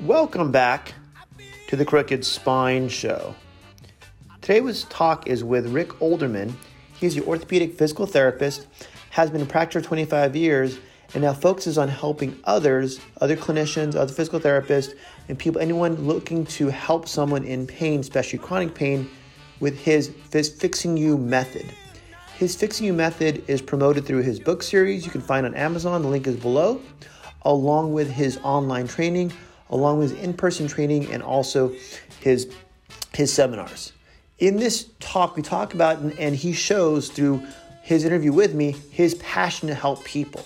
Welcome back to the Crooked Spine Show. Today's talk is with Rick Olderman. He's the orthopedic physical therapist, has been a practitioner 25 years, and now focuses on helping others, other clinicians, other physical therapists, and people, anyone looking to help someone in pain, especially chronic pain, with his Fixing You method. His Fixing You method is promoted through his book series you can find on Amazon. The link is below, along with his online training, along with his in-person training, and also his his seminars. In this talk, we talk about and he shows through his interview with me his passion to help people.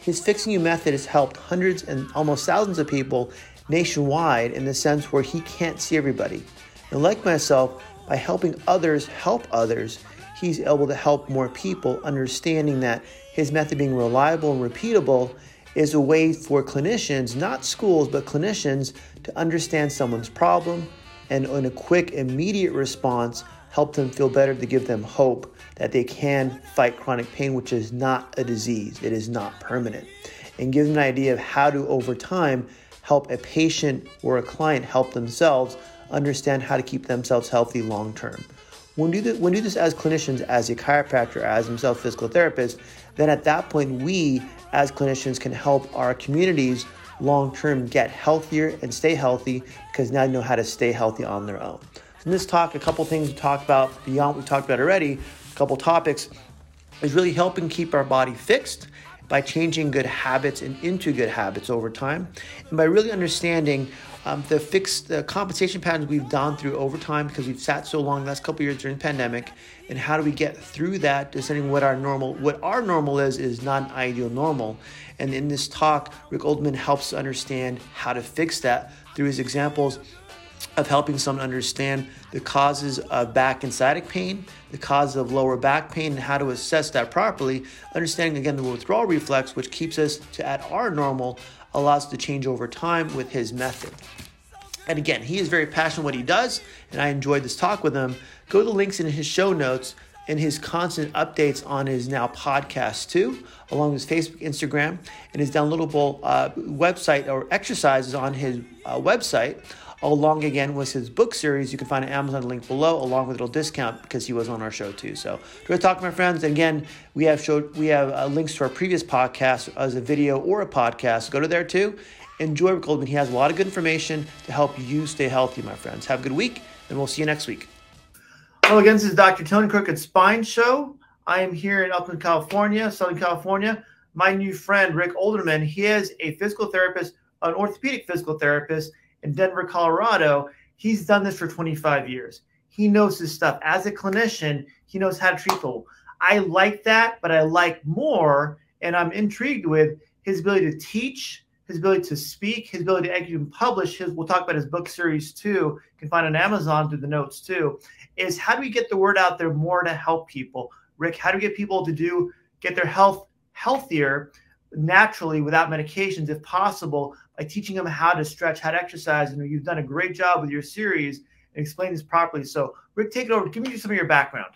His Fixing You method has helped hundreds and almost thousands of people nationwide in the sense where he can't see everybody. And like myself, by helping others help others, he's able to help more people, understanding that his method being reliable and repeatable is a way for clinicians, not schools, but clinicians, to understand someone's problem and in a quick, immediate response, help them feel better to give them hope that they can fight chronic pain, which is not a disease, it is not permanent, and give them an idea of how to, over time, help a patient or a client help themselves understand how to keep themselves healthy long term. When do this, when do this as clinicians, as a chiropractor, as himself physical therapist, then at that point we as clinicians can help our communities long term get healthier and stay healthy because now they know how to stay healthy on their own. So in this talk, a couple things we talked about beyond what we talked about already, a couple topics is really helping keep our body fixed by changing good habits and into good habits over time, and by really understanding um, the fixed the compensation patterns we've gone through over time because we've sat so long the last couple years during the pandemic, and how do we get through that? Deciding what our normal what our normal is is not an ideal normal, and in this talk, Rick Olderman helps understand how to fix that through his examples of helping someone understand the causes of back and sciatic pain, the causes of lower back pain, and how to assess that properly. Understanding again the withdrawal reflex, which keeps us to at our normal, allows to change over time with his method. And again, he is very passionate what he does, and I enjoyed this talk with him. Go to the links in his show notes and his constant updates on his now podcast too, along with his Facebook, Instagram, and his downloadable uh, website or exercises on his uh, website. Along again with his book series, you can find an Amazon link below, along with a little discount because he was on our show too. So, great talk, my friends. And again, we have showed we have uh, links to our previous podcast as a video or a podcast. Go to there too. Enjoy Rick Olderman. He has a lot of good information to help you stay healthy, my friends. Have a good week, and we'll see you next week. Hello again, this is Dr. Tony Crooked Spine Show. I am here in Oakland, California, Southern California. My new friend, Rick Olderman, he is a physical therapist, an orthopedic physical therapist in Denver, Colorado. He's done this for 25 years. He knows his stuff. As a clinician, he knows how to treat people. I like that, but I like more, and I'm intrigued with his ability to teach, his ability to speak, his ability to actually publish. His, we'll talk about his book series too. You can find on Amazon through the notes too is how do we get the word out there more to help people? Rick, how do we get people to do get their health healthier naturally without medications if possible by teaching them how to stretch, how to exercise? And you've done a great job with your series and explain this properly. So, Rick, take it over. Give me some of your background.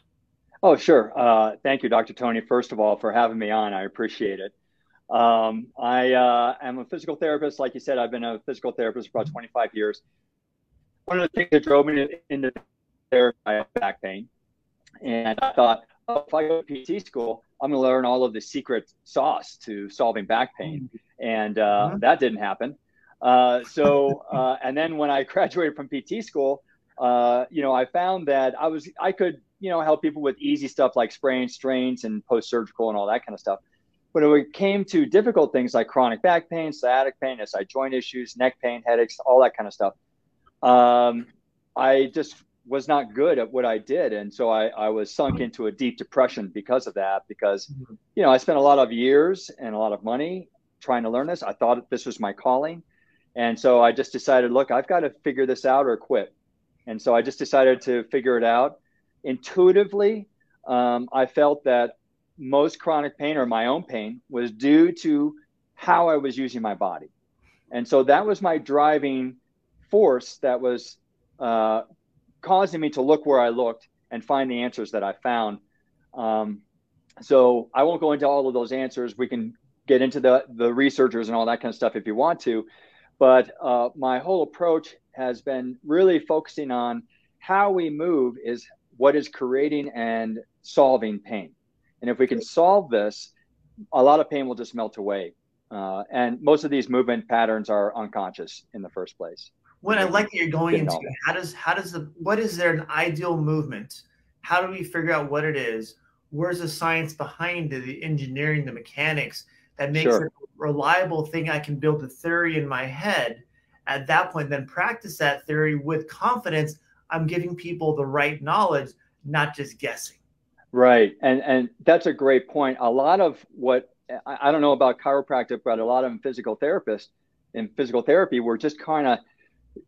Oh, sure. Uh, thank you, Dr. Tony, first of all, for having me on. I appreciate it. Um, I uh, am a physical therapist. Like you said, I've been a physical therapist for about 25 years. One of the things that drove me into I have back pain. And I thought, oh, if I go to PT school, I'm going to learn all of the secret sauce to solving back pain. And uh, mm-hmm. that didn't happen. Uh, so, uh, and then when I graduated from PT school, uh, you know, I found that I was, I could, you know, help people with easy stuff like sprains, strains, and post surgical and all that kind of stuff. But when it came to difficult things like chronic back pain, sciatic pain, SI joint issues, neck pain, headaches, all that kind of stuff, um, I just was not good at what I did. And so I, I was sunk into a deep depression because of that, because, mm-hmm. you know, I spent a lot of years and a lot of money trying to learn this. I thought this was my calling. And so I just decided, look, I've got to figure this out or quit. And so I just decided to figure it out. Intuitively, um, I felt that most chronic pain or my own pain was due to how I was using my body. And so that was my driving force that was uh, causing me to look where I looked and find the answers that I found. Um, so I won't go into all of those answers. We can get into the the researchers and all that kind of stuff if you want to, but uh, my whole approach has been really focusing on how we move is what is creating and solving pain, and if we can solve this, a lot of pain will just melt away. Uh, and most of these movement patterns are unconscious in the first place. What I like that you're going into how does how does the what is there an ideal movement? How do we figure out what it is? Where's the science behind it, the engineering, the mechanics that makes sure. it a reliable thing I can build a theory in my head at that point, then practice that theory with confidence. I'm giving people the right knowledge, not just guessing. Right. And and that's a great point. A lot of what I, I don't know about chiropractic, but a lot of physical therapists in physical therapy, we're just kind of,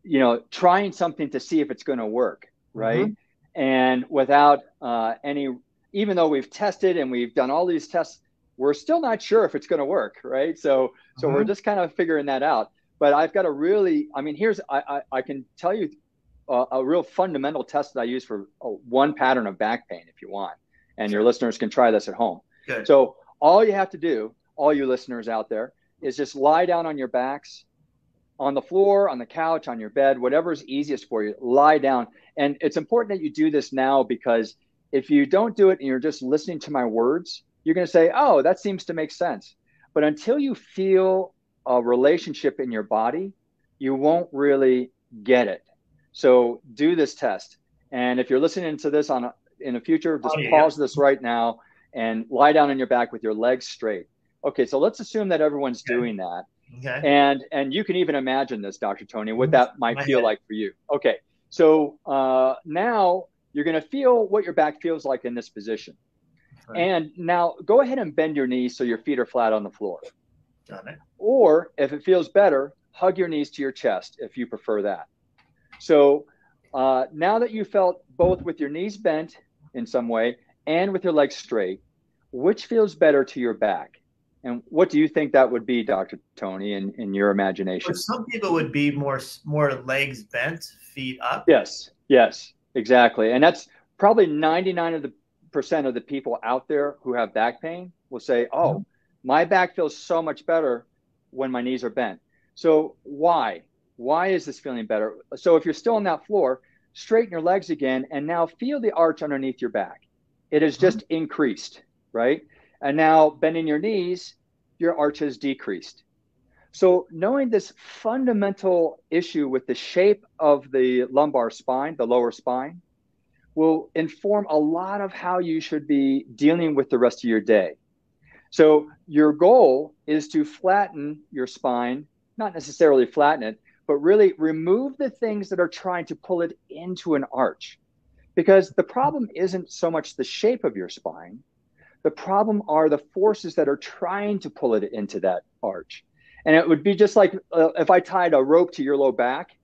you know, trying something to see if it's going to work. Right. Mm-hmm. And without uh, any, even though we've tested and we've done all these tests, we're still not sure if it's going to work. Right. So, so mm-hmm. we're just kind of figuring that out. But I've got a really, I mean, here's, I, I, I can tell you a, a, real fundamental test that I use for a, one pattern of back pain, if you want. And your listeners can try this at home. Good. So all you have to do, all you listeners out there, is just lie down on your backs on the floor, on the couch, on your bed, whatever is easiest for you, lie down. And it's important that you do this now because if you don't do it and you're just listening to my words, you're going to say, oh, that seems to make sense. But until you feel a relationship in your body, you won't really get it. So do this test. And if you're listening to this on a, in the future, just oh, yeah. pause this right now and lie down on your back with your legs straight. Okay, so let's assume that everyone's okay. doing that. Okay. And and you can even imagine this, Dr. Tony, what that might My feel head. like for you. Okay, so uh, now you're going to feel what your back feels like in this position. Right. And now go ahead and bend your knees so your feet are flat on the floor. Got it. Or if it feels better, hug your knees to your chest if you prefer that. So uh, now that you felt both with your knees bent in some way and with your legs straight, which feels better to your back? And what do you think that would be, Dr. Tony, in, in your imagination? some people would be more more legs bent, feet up. Yes, yes, exactly. And that's probably 99 of the percent of the people out there who have back pain will say, "Oh, mm-hmm. my back feels so much better when my knees are bent." So why? Why is this feeling better? So if you're still on that floor, straighten your legs again and now feel the arch underneath your back. It has just mm-hmm. increased, right? And now bending your knees, your arch has decreased. So knowing this fundamental issue with the shape of the lumbar spine, the lower spine, will inform a lot of how you should be dealing with the rest of your day. So your goal is to flatten your spine, not necessarily flatten it, but really remove the things that are trying to pull it into an arch because the problem isn't so much the shape of your spine. The problem are the forces that are trying to pull it into that arch. And it would be just like uh, if I tied a rope to your low back,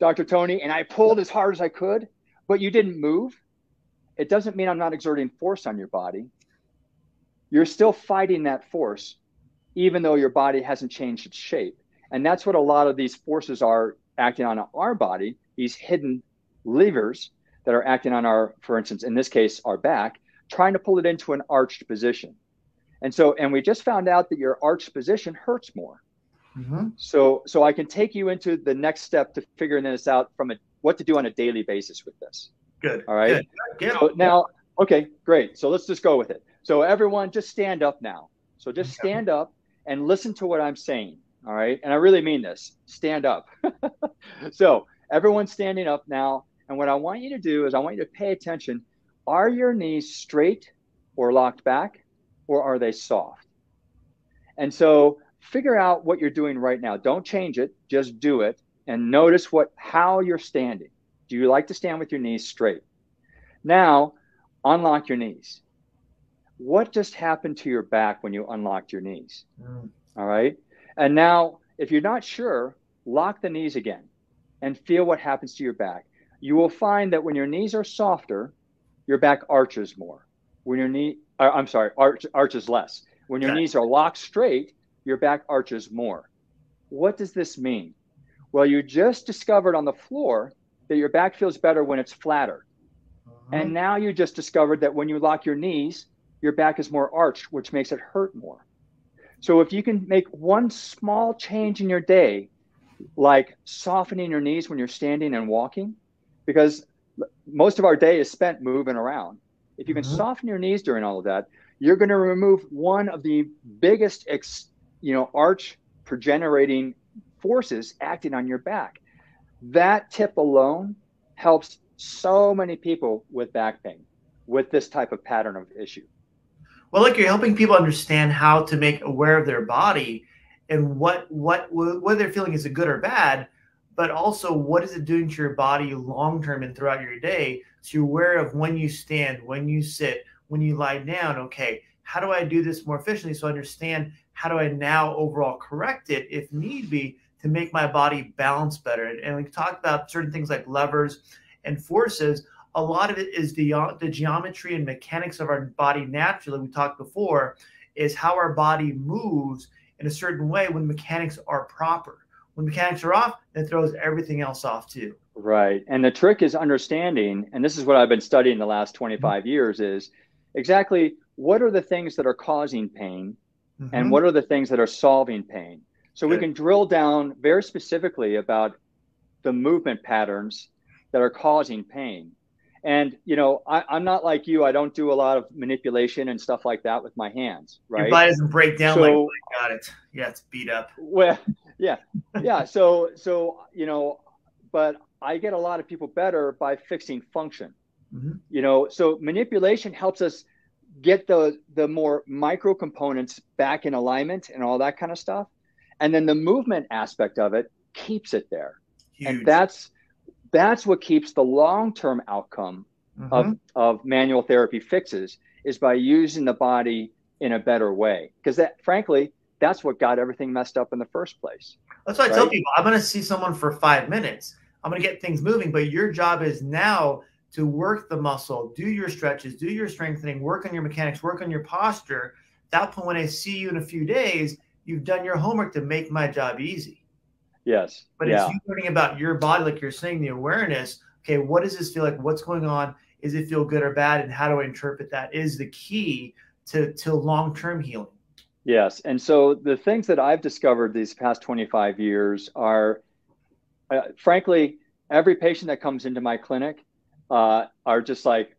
Dr. Tony, and I pulled as hard as I could, but you didn't move. It doesn't mean I'm not exerting force on your body. You're still fighting that force, even though your body hasn't changed its shape. And that's what a lot of these forces are acting on our body, these hidden levers that are acting on our, for instance, in this case, our back, trying to pull it into an arched position. And so, and we just found out that your arched position hurts more. Mm-hmm. So, so I can take you into the next step to figuring this out from a, what to do on a daily basis with this. Good. All right. Good. So now, okay, great. So let's just go with it. So everyone, just stand up now. So just stand up and listen to what I'm saying. All right. And I really mean this. Stand up. so everyone's standing up now. And what I want you to do is I want you to pay attention. Are your knees straight or locked back, or are they soft? And so figure out what you're doing right now. Don't change it, just do it and notice what how you're standing. Do you like to stand with your knees straight? Now, unlock your knees. What just happened to your back when you unlocked your knees? Mm. All right? And now, if you're not sure, lock the knees again and feel what happens to your back you will find that when your knees are softer, your back arches more. When your knee, uh, I'm sorry, arch, arches less. When your okay. knees are locked straight, your back arches more. What does this mean? Well, you just discovered on the floor that your back feels better when it's flatter. Uh-huh. And now you just discovered that when you lock your knees, your back is more arched, which makes it hurt more. So if you can make one small change in your day, like softening your knees when you're standing and walking, because most of our day is spent moving around. If you can mm-hmm. soften your knees during all of that, you're going to remove one of the biggest, ex, you know, arch progenerating forces acting on your back. That tip alone helps so many people with back pain with this type of pattern of issue. Well, like you're helping people understand how to make aware of their body and what what what they're feeling is a good or bad, but also what is it doing to your body long term and throughout your day. So you're aware of when you stand, when you sit, when you lie down. Okay, how do I do this more efficiently? So I understand how do I now overall correct it if need be to make my body balance better. And, and we talked about certain things like levers and forces a lot of it is the the geometry and mechanics of our body naturally. We talked before is how our body moves in a certain way when mechanics are proper. When mechanics are off, it throws everything else off too. Right. And the trick is understanding, and this is what I've been studying the last 25 mm-hmm. years, is exactly what are the things that are causing pain mm-hmm. and what are the things that are solving pain. So Good. we can drill down very specifically about the movement patterns that are causing pain. And you know, I, am not like you. I don't do a lot of manipulation and stuff like that with my hands. Right? Your body doesn't break down so, like, oh got it. Yeah, it's beat up. Well, yeah, yeah. So, so you know, but I get a lot of people better by fixing function. Mm-hmm. You know, so manipulation helps us get the the more micro components back in alignment and all that kind of stuff, and then the movement aspect of it keeps it there. Huge. And that's that's what keeps the long-term outcome mm-hmm. of, of manual therapy fixes is by using the body in a better way. Because that frankly that's what got everything messed up in the first place that's why right? i tell people. I'm going to see someone for five minutes. I'm going to get things moving but your job is now to work the muscle do your stretches do your strengthening work on your mechanics work on your posture. At that point when i see you in a few days you've done your homework to make my job easy Yes. But yeah. it's you learning about your body, like you're saying, the awareness. Okay, what does this feel like? What's going on? Is it feel good or bad? And how do I interpret that? Is the key to to long term healing. Yes, and so the things that I've discovered these past 25 years are, uh, frankly, every patient that comes into my clinic uh, are just like,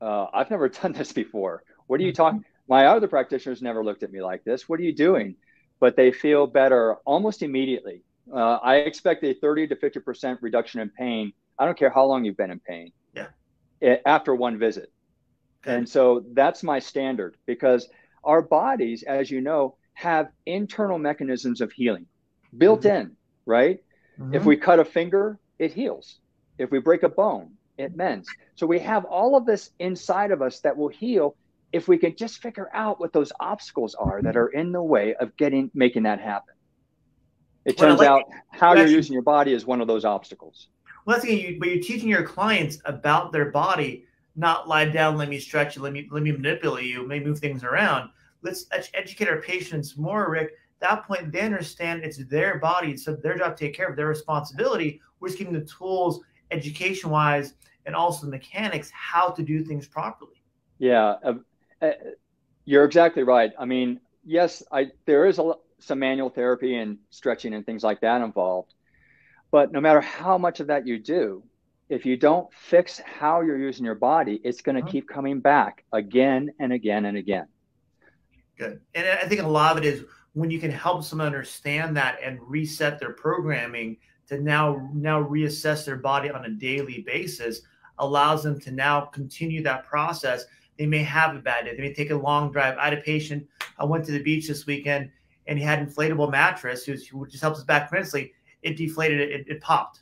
uh, I've never done this before. What are you talking? Mm-hmm. My other practitioners never looked at me like this. What are you doing? But they feel better almost immediately. Uh, I expect a 30 to 50% reduction in pain. I don't care how long you've been in pain. Yeah. After one visit. Okay. And so that's my standard because our bodies, as you know, have internal mechanisms of healing built mm-hmm. in, right? Mm-hmm. If we cut a finger, it heals. If we break a bone, it mends. So we have all of this inside of us that will heal if we can just figure out what those obstacles are that are in the way of getting making that happen. It turns like, out how you're using your body is one of those obstacles. Well, that's again, you, but you're teaching your clients about their body, not lie down, let me stretch you, let me let me manipulate you, let me move things around. Let's educate our patients more, Rick. At that point, they understand it's their body, it's their job to take care of their responsibility. We're just giving the tools, education wise, and also the mechanics how to do things properly. Yeah, uh, uh, you're exactly right. I mean, yes, I there is a some manual therapy and stretching and things like that involved. But no matter how much of that you do, if you don't fix how you're using your body, it's going to uh-huh. keep coming back again and again and again. Good. And I think a lot of it is when you can help someone understand that and reset their programming to now now reassess their body on a daily basis allows them to now continue that process. They may have a bad day. They may take a long drive. I had a patient. I went to the beach this weekend and he had inflatable mattress, which, just helps his back tremendously. It deflated it, it, popped.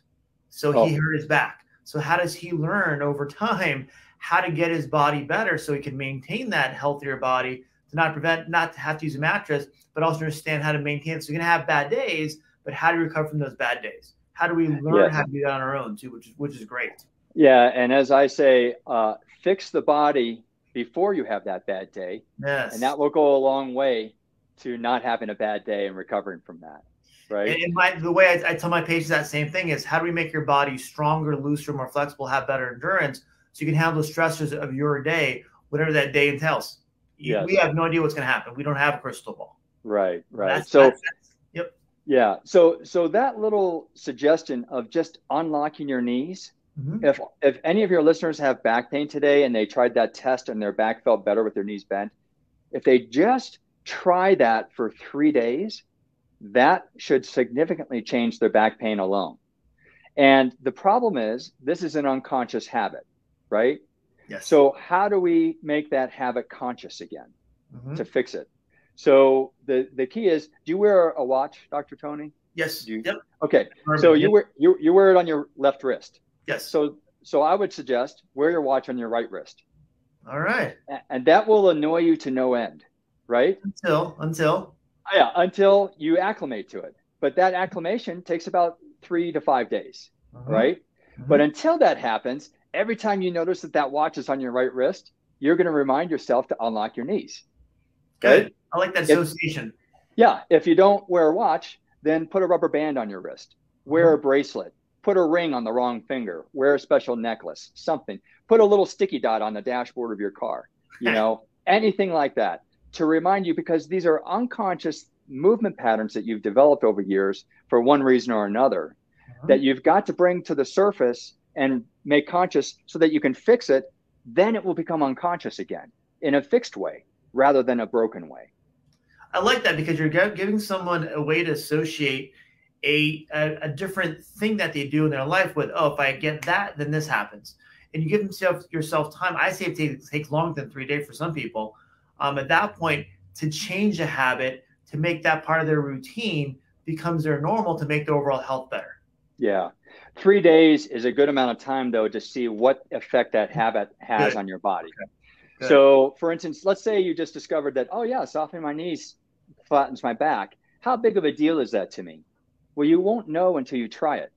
So oh. he hurt his back. So how does he learn over time how to get his body better so he can maintain that healthier body to not prevent not to have to use a mattress, but also understand how to maintain it. So you're gonna have bad days, but how do you recover from those bad days? How do we learn yes. how to do that on our own too, which is which is great. Yeah, and as I say, uh, fix the body before you have that bad day, yes. and that will go a long way to not having a bad day and recovering from that. Right. And, my, the way I, I, tell my patients that same thing is how do we make your body stronger, looser, more flexible, have better endurance so you can handle the stressors of your day, whatever that day entails. Yes. We have no idea what's going to happen. We don't have a crystal ball. Right, right. That's, so, that's, that's, yep. Yeah. So, so that little suggestion of just unlocking your knees. Mm-hmm. If if any of your listeners have back pain today and they tried that test and their back felt better with their knees bent, if they just try that for three days, that should significantly change their back pain alone. And the problem is, this is an unconscious habit, right? Yes. So, how do we make that habit conscious again mm-hmm. to fix it? So, the, the key is do you wear a watch, Dr. Tony? Yes. You, yep. Okay. So, you, wear, you, you wear it on your left wrist. Yes. So, so I would suggest wear your watch on your right wrist. All right. And that will annoy you to no end, right? Until, until. Yeah, until you acclimate to it. But that acclimation takes about three to five days, uh-huh. right? Uh-huh. But until that happens, every time you notice that that watch is on your right wrist, you're going to remind yourself to unlock your knees. Good. Right? I like that association. If, yeah. If you don't wear a watch, then put a rubber band on your wrist, wear uh-huh. a bracelet, put a ring on the wrong finger, wear a special necklace, something. Put a little sticky dot on the dashboard of your car, you know, anything like that to remind you because these are unconscious movement patterns that you've developed over years for one reason or another uh-huh. that you've got to bring to the surface and make conscious so that you can fix it then it will become unconscious again in a fixed way rather than a broken way. I like that because you're giving someone a way to associate a, a, a different thing that they do in their life with oh if i get that then this happens. And you give yourself yourself time. I say it takes, takes longer than three days for some people um, at that point to change a habit to make that part of their routine becomes their normal to make their overall health better. Yeah. Three days is a good amount of time, though, to see what effect that habit has good. on your body. Okay. So, for instance, let's say you just discovered that, oh, yeah, softening my knees flattens my back. How big of a deal is that to me? Well, you won't know until you try it,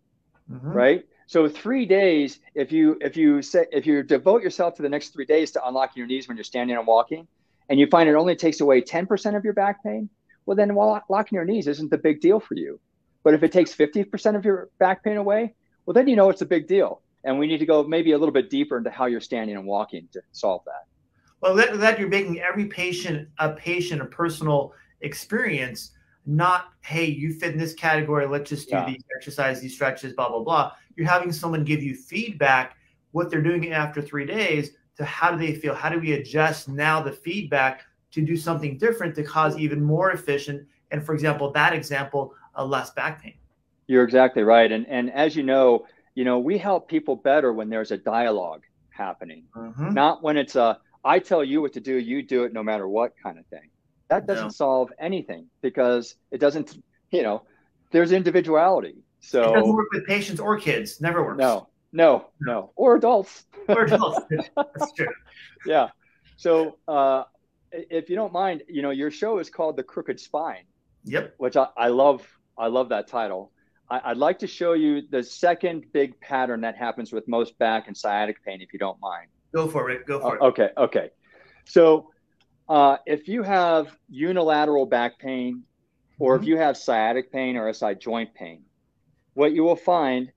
mm-hmm. right? So three days, if you if you say if you devote yourself to the next three days to unlocking your knees when you're standing and walking, and you find it only takes away 10% of your back pain, well, then locking your knees isn't the big deal for you. But if it takes 50% of your back pain away, well, then you know it's a big deal. And we need to go maybe a little bit deeper into how you're standing and walking to solve that. Well, that, that you're making every patient a patient a personal experience, not, hey, you fit in this category, let's just do yeah. these exercises, these stretches, blah, blah, blah. You're having someone give you feedback, what they're doing after three days, to how do they feel? How do we adjust now the feedback to do something different to cause even more efficient? And for example, that example, a less back pain. You're exactly right. And and as you know, you know, we help people better when there's a dialogue happening, mm-hmm. not when it's a I tell you what to do, you do it no matter what kind of thing. That doesn't no. solve anything because it doesn't, you know, there's individuality. So it doesn't work with patients or kids. Never works. No, no, no, or adults. Or adults. That's true. Yeah. So, uh, if you don't mind, you know, your show is called The Crooked Spine. Yep. Which I, I love. I love that title. I, would like to show you the second big pattern that happens with most back and sciatic pain, if you don't mind. Go for it. Go for uh, it. Okay. Okay. So, uh, if you have unilateral back pain, or mm-hmm. if you have sciatic pain or SI joint pain, what you will find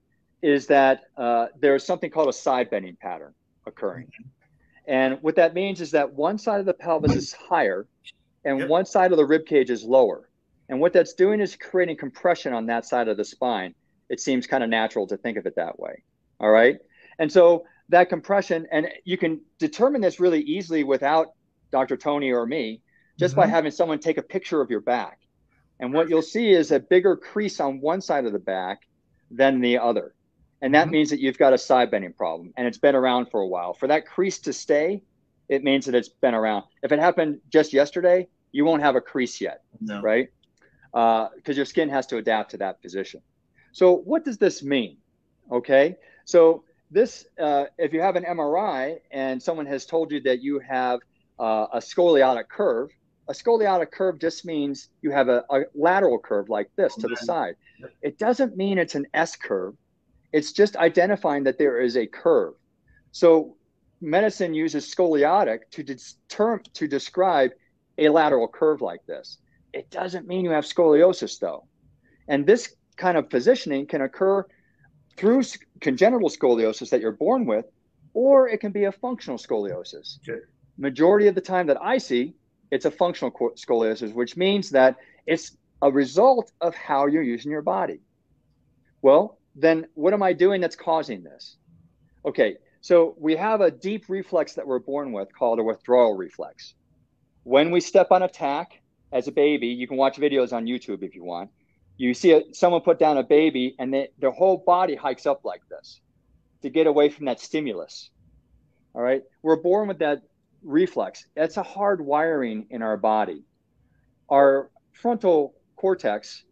is that uh, there's something called a side bending pattern occurring. And what that means is that one side of the pelvis is higher and yep. one side of the rib cage is lower. And what that's doing is creating compression on that side of the spine. It seems kind of natural to think of it that way. All right. And so that compression, and you can determine this really easily without Dr. Tony or me, just mm-hmm. by having someone take a picture of your back. And what you'll see is a bigger crease on one side of the back than the other. And that mm-hmm. means that you've got a side bending problem and it's been around for a while. For that crease to stay, it means that it's been around. If it happened just yesterday, you won't have a crease yet, no. right? Because uh, your skin has to adapt to that position. So, what does this mean? Okay. So, this, uh, if you have an MRI and someone has told you that you have uh, a scoliotic curve, a scoliotic curve just means you have a, a lateral curve like this to the side. It doesn't mean it's an S curve it's just identifying that there is a curve. So medicine uses scoliotic to, de- to describe a lateral curve like this. It doesn't mean you have scoliosis though. And this kind of positioning can occur through congenital scoliosis that you're born with, or it can be a functional scoliosis. Majority of the time that I see, it's a functional scoliosis, which means that it's a result of how you're using your body. Well, then what am I doing that's causing this? Okay, so we have a deep reflex that we're born with called a withdrawal reflex. When we step on a tack as a baby, you can watch videos on YouTube if you want. You see a, someone put down a baby and they, their whole body hikes up like this to get away from that stimulus. All right, we're born with that reflex. That's a hard wiring in our body. Our frontal cortex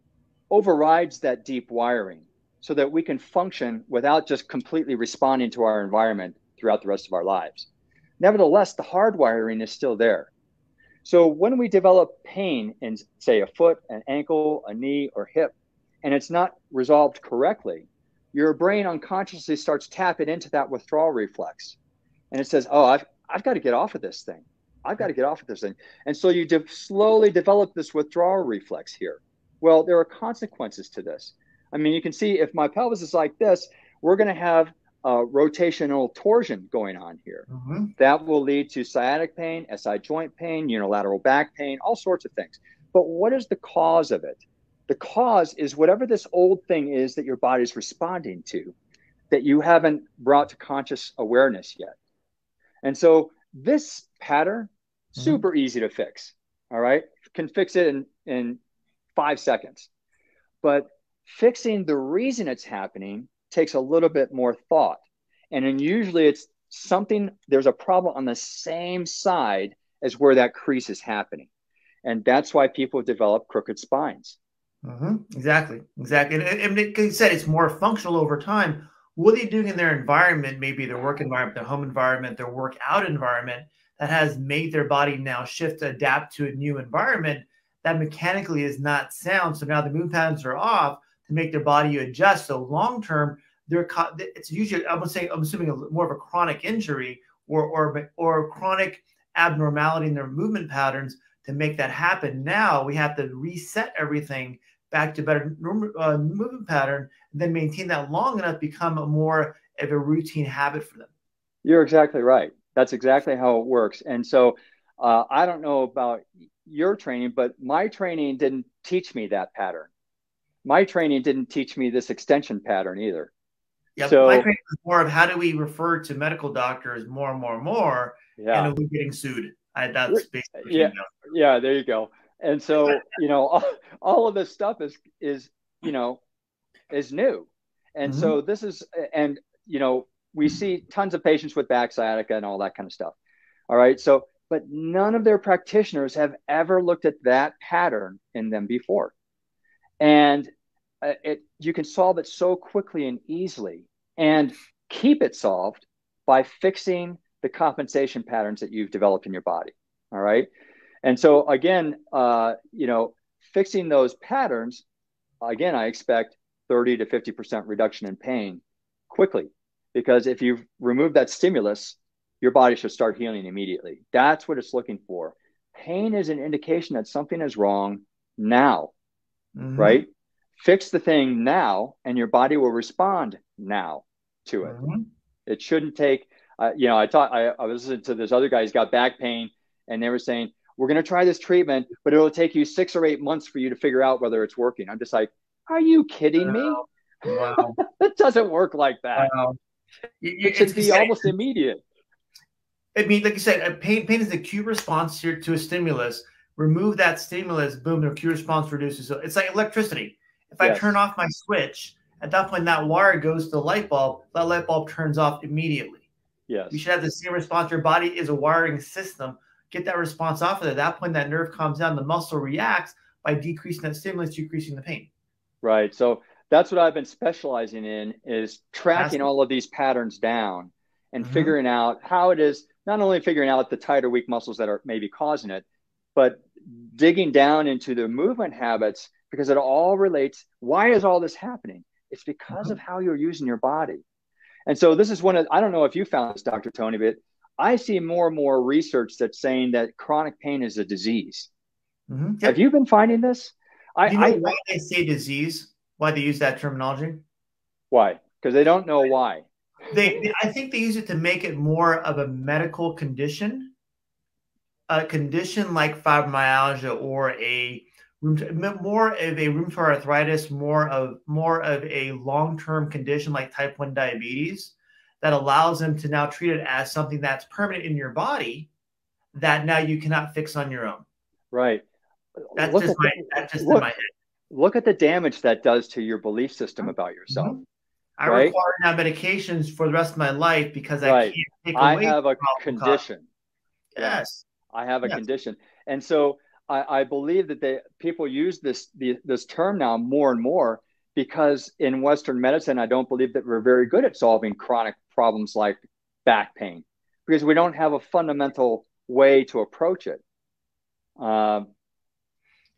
overrides that deep wiring so that we can function without just completely responding to our environment throughout the rest of our lives. Nevertheless, the hardwiring is still there. So when we develop pain in, say, a foot, an ankle, a knee, or hip, and it's not resolved correctly, your brain unconsciously starts tapping into that withdrawal reflex. And it says, Oh, I've, I've got to get off of this thing. I've got to get off of this thing. And so you de- slowly develop this withdrawal reflex here. Well, there are consequences to this. I mean, you can see if my pelvis is like this, we're going to have a rotational torsion going on here. Mm-hmm. That will lead to sciatic pain, SI joint pain, unilateral back pain, all sorts of things. But what is the cause of it? The cause is whatever this old thing is that your body's responding to that you haven't brought to conscious awareness yet. And so this pattern, mm-hmm. super easy to fix. All right. Can fix it in, in five seconds. But fixing the reason it's happening takes a little bit more thought. And then usually it's something, there's a problem on the same side as where that crease is happening. And that's why people develop crooked spines. Mm-hmm. Exactly. Exactly. And, and, like you said, it's more functional over time what are they doing in their environment, maybe their work environment, their home environment, their workout environment, that has made their body now shift adapt to a new environment that mechanically is not sound. So now the movement patterns are off to make their body adjust. So long term, they're it's usually I'm saying I'm assuming a, more of a chronic injury or or or chronic abnormality in their movement patterns to make that happen. Now we have to reset everything back to better uh, movement pattern, and then maintain that long enough become a more of a routine habit for them. You're exactly right. That's exactly how it works. And so uh, I don't know about your training, but my training didn't teach me that pattern. My training didn't teach me this extension pattern either. Yeah, so, my training is more of how do we refer to medical doctors more and more and more, yeah. and are we getting sued? I, that's basically yeah, yeah. There you go and so you know all, all of this stuff is is you know is new and mm-hmm. so this is and you know we see tons of patients with back sciatica and all that kind of stuff all right so but none of their practitioners have ever looked at that pattern in them before and uh, it you can solve it so quickly and easily and keep it solved by fixing the compensation patterns that you've developed in your body all right and so again, uh, you know, fixing those patterns, again, I expect 30 to 50% reduction in pain quickly. Because if you remove that stimulus, your body should start healing immediately. That's what it's looking for. Pain is an indication that something is wrong now, mm-hmm. right? Fix the thing now, and your body will respond now to it. Mm-hmm. It shouldn't take, uh, you know, I thought I, I was listening to this other guy, he's got back pain, and they were saying, we're going to try this treatment, but it'll take you six or eight months for you to figure out whether it's working. I'm just like, are you kidding me? Wow. it doesn't work like that. Wow. It should be almost immediate. I mean, like you said, pain, pain is the acute response here to a stimulus. Remove that stimulus, boom, the acute response reduces. So it's like electricity. If yes. I turn off my switch, at that point, that wire goes to the light bulb. That light bulb turns off immediately. Yes. You should have the same response. Your body is a wiring system get that response off of it. At that point, that nerve calms down, the muscle reacts by decreasing that stimulus, decreasing the pain. Right. So that's what I've been specializing in is tracking all of these patterns down and mm-hmm. figuring out how it is not only figuring out the tight or weak muscles that are maybe causing it, but digging down into the movement habits because it all relates. Why is all this happening? It's because of how you're using your body. And so this is one of I don't know if you found this, Dr. Tony, but I see more and more research that's saying that chronic pain is a disease. Mm-hmm. Have you been finding this? I, you know I, why they say disease? Why they use that terminology? Why? Because they don't know why. They, they, I think they use it to make it more of a medical condition. A condition like fibromyalgia or a more of a rheumatoid arthritis, more of more of a long-term condition like type 1 diabetes that allows them to now treat it as something that's permanent in your body that now you cannot fix on your own. Right. That's look just, my, the, that's just look, in my head. Look at the damage that does to your belief system about yourself. Mm-hmm. I right? require now medications for the rest of my life because right. I can't take away. I have a condition. Yes. I have a yes. condition. And so I, I, believe that they people use this the, this term now more and more because in Western medicine, I don't believe that we're very good at solving chronic problems like back pain because we don't have a fundamental way to approach it. Um,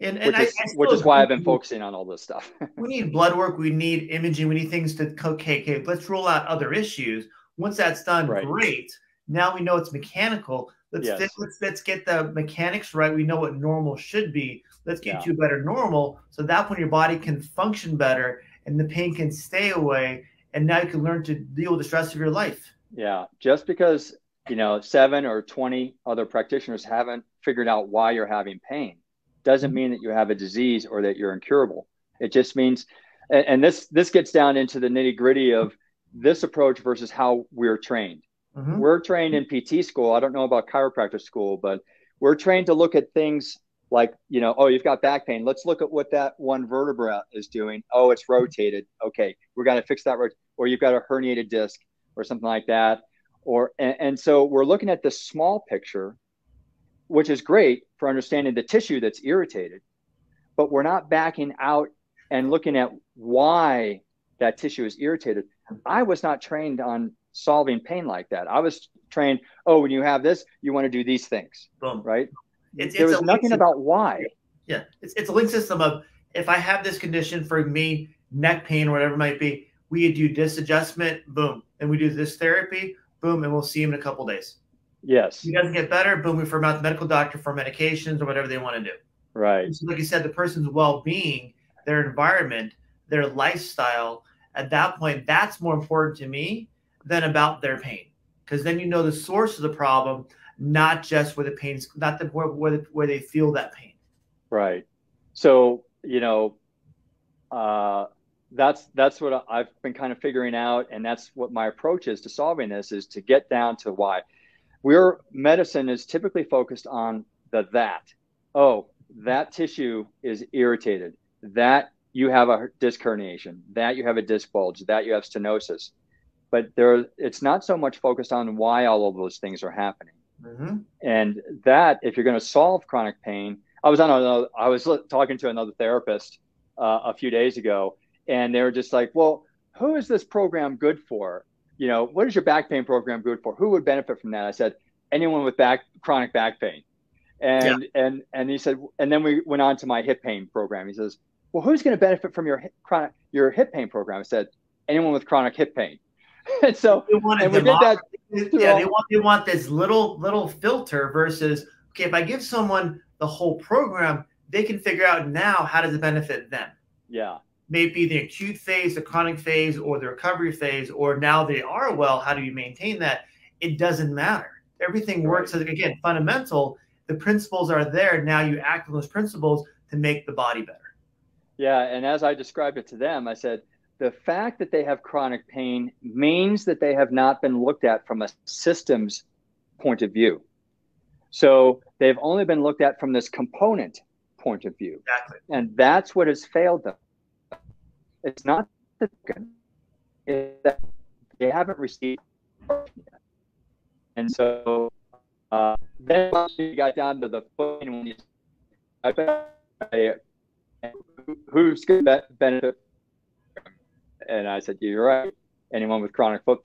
and, and which, is, I, I which is why I've been focusing on all this stuff. we need blood work. We need imaging. We need things to okay, okay. Let's rule out other issues. Once that's done, right. great. Now we know it's mechanical. Let's, yes. let's let's get the mechanics right. We know what normal should be. Let's get yeah. you better normal, so that when your body can function better and the pain can stay away, and now you can learn to deal with the stress of your life. Yeah, just because you know seven or twenty other practitioners haven't figured out why you're having pain doesn't mm-hmm. mean that you have a disease or that you're incurable. It just means, and, and this this gets down into the nitty gritty of this approach versus how we're trained. Mm-hmm. We're trained in PT school. I don't know about chiropractor school, but we're trained to look at things like, you know, oh, you've got back pain. Let's look at what that one vertebra is doing. Oh, it's rotated. Okay, we're going to fix that. Or you've got a herniated disc or something like that. Or and, and so we're looking at the small picture which is great for understanding the tissue that's irritated, but we're not backing out and looking at why that tissue is irritated. I was not trained on solving pain like that. I was trained, oh, when you have this, you want to do these things, Boom. right? It's, there it's was nothing about why. Yeah, it's, it's a link system of if I have this condition for me, neck pain or whatever it might be, we do this adjustment, boom, and we do this therapy, boom, and we'll see him in a couple days. Yes. He doesn't get better, boom, we refer him out to the medical doctor for medications or whatever they want to do. Right. So like you said, the person's well being, their environment, their lifestyle, at that point, that's more important to me than about their pain. Because then you know the source of the problem, not just where the pain's not the where, where, where they feel that pain. Right. So, you know, uh, that's that's what I've been kind of figuring out, and that's what my approach is to solving this is to get down to why where medicine is typically focused on the that. Oh, that tissue is irritated. That you have a disc herniation. That you have a disc bulge. That you have stenosis. But there, it's not so much focused on why all of those things are happening. Mm-hmm. And that, if you're going to solve chronic pain, I was on another, I was talking to another therapist uh, a few days ago, and they were just like, "Well, who is this program good for?" you know, what is your back pain program good for? Who would benefit from that? I said, anyone with back chronic back pain. And yeah. and and he said, and then we went on to my hip pain program. He says, well, who's going to benefit from your hip, chronic your hip pain program? I said, anyone with chronic hip pain. And so and we did that. Yeah, all- they want they want this little little filter versus okay, if I give someone the whole program, they can figure out now how does it benefit them. Yeah maybe the acute phase, the chronic phase, or the recovery phase, or now they are well, how do you maintain that? It doesn't matter. Everything works as again fundamental. The principles are there. Now you act on those principles to make the body better. Yeah, and as I described it to them, I said the fact that they have chronic pain means that they have not been looked at from a systems point of view. So they've only been looked at from this component point of view. Exactly. And that's what has failed them. It's not that they haven't received yet. And so uh, then once you got down to the foot, when you who's going to benefit? And I said, you're right. Anyone with chronic foot.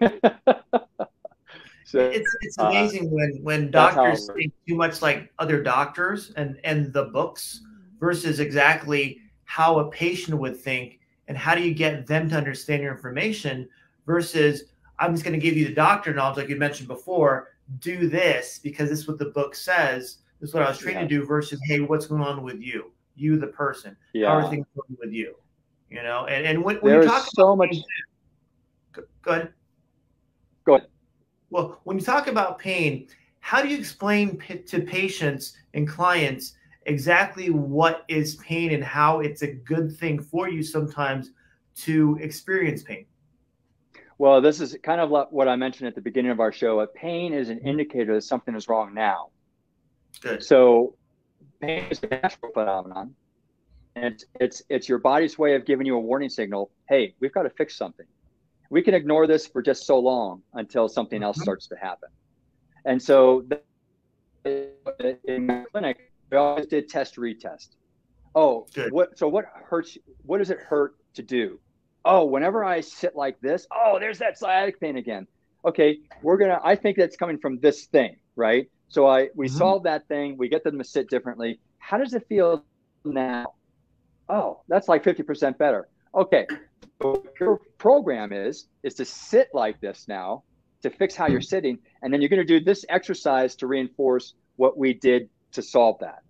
so, it's it's uh, amazing uh, when when doctors think too much like other doctors and and the books versus exactly how a patient would think and how do you get them to understand your information versus I'm just going to give you the doctor knowledge, like you mentioned before. Do this because this is what the book says. This is what I was trained yeah. to do. Versus, hey, what's going on with you? You, the person. Yeah. How are things going with you? You know, and and when, when you talk so much. Pain, go ahead. Go ahead. Well, when you talk about pain, how do you explain p- to patients and clients exactly what is pain and how it's a good thing for you sometimes to experience pain? Well, this is kind of like what I mentioned at the beginning of our show. A pain is an indicator that something is wrong now. Good. So, pain is a natural phenomenon, it's, it's it's your body's way of giving you a warning signal. Hey, we've got to fix something. We can ignore this for just so long until something else mm-hmm. starts to happen. And so, in my clinic, we always did test retest. Oh, Good. what? So what hurts? What does it hurt to do? oh, whenever I sit like this, oh, there's that sciatic pain again. Okay, we're gonna. I think that's coming from this thing, right? So I we mm-hmm. solve that thing. We get them to sit differently. How does it feel now? Oh, that's like fifty percent better. Okay, so your program is is to sit like this now to fix how you're sitting, and then you're going to do this exercise to reinforce what we did to solve that.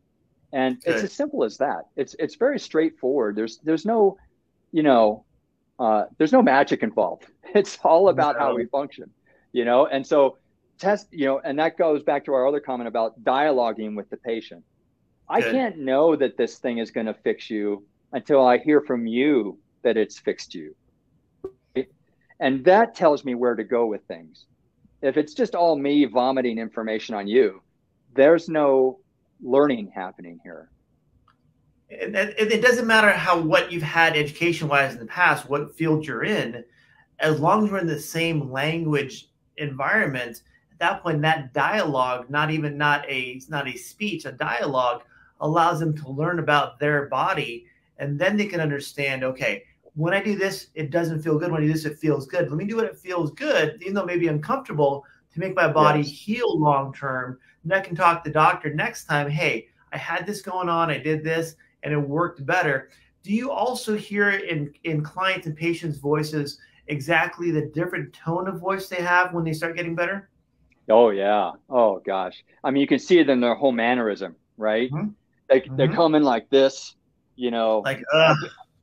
And Good. it's as simple as that. It's it's very straightforward. There's there's no, you know, uh, there's no magic involved. It's all about how we function, you know. And so test, you know, and that goes back to our other comment about dialoguing with the patient. I can't know that this thing is going to fix you until I hear from you that it's fixed you. And that tells me where to go with things. If it's just all me vomiting information on you, there's no learning happening here it, it doesn't matter how what you've had education wise in the past, what field you're in, as long as we're in the same language environment, at that point, that dialogue, not even not a not a speech, a dialogue allows them to learn about their body, and then they can understand. Okay, when I do this, it doesn't feel good. When I do this, it feels good. Let me do what it feels good, even though maybe may be uncomfortable, to make my body yes. heal long term. And I can talk to the doctor next time. Hey, I had this going on. I did this and it worked better. Do you also hear in in clients and patients' voices exactly the different tone of voice they have when they start getting better? Oh yeah. Oh gosh. I mean, you can see it in their whole mannerism, right? Mm-hmm. They mm-hmm. they come in like this, you know. Like, uh,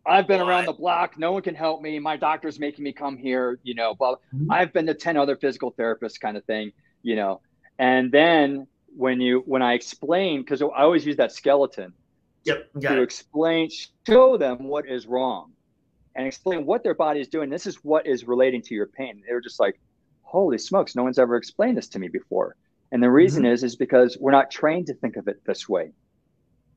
I've been around the block. No one can help me. My doctor's making me come here. You know, but mm-hmm. I've been to ten other physical therapists, kind of thing. You know, and then when you when I explain, because I always use that skeleton Yep. to it. explain, show them what is wrong and explain what their body is doing. This is what is relating to your pain. They were just like, holy smokes, no one's ever explained this to me before. And the reason mm-hmm. is, is because we're not trained to think of it this way.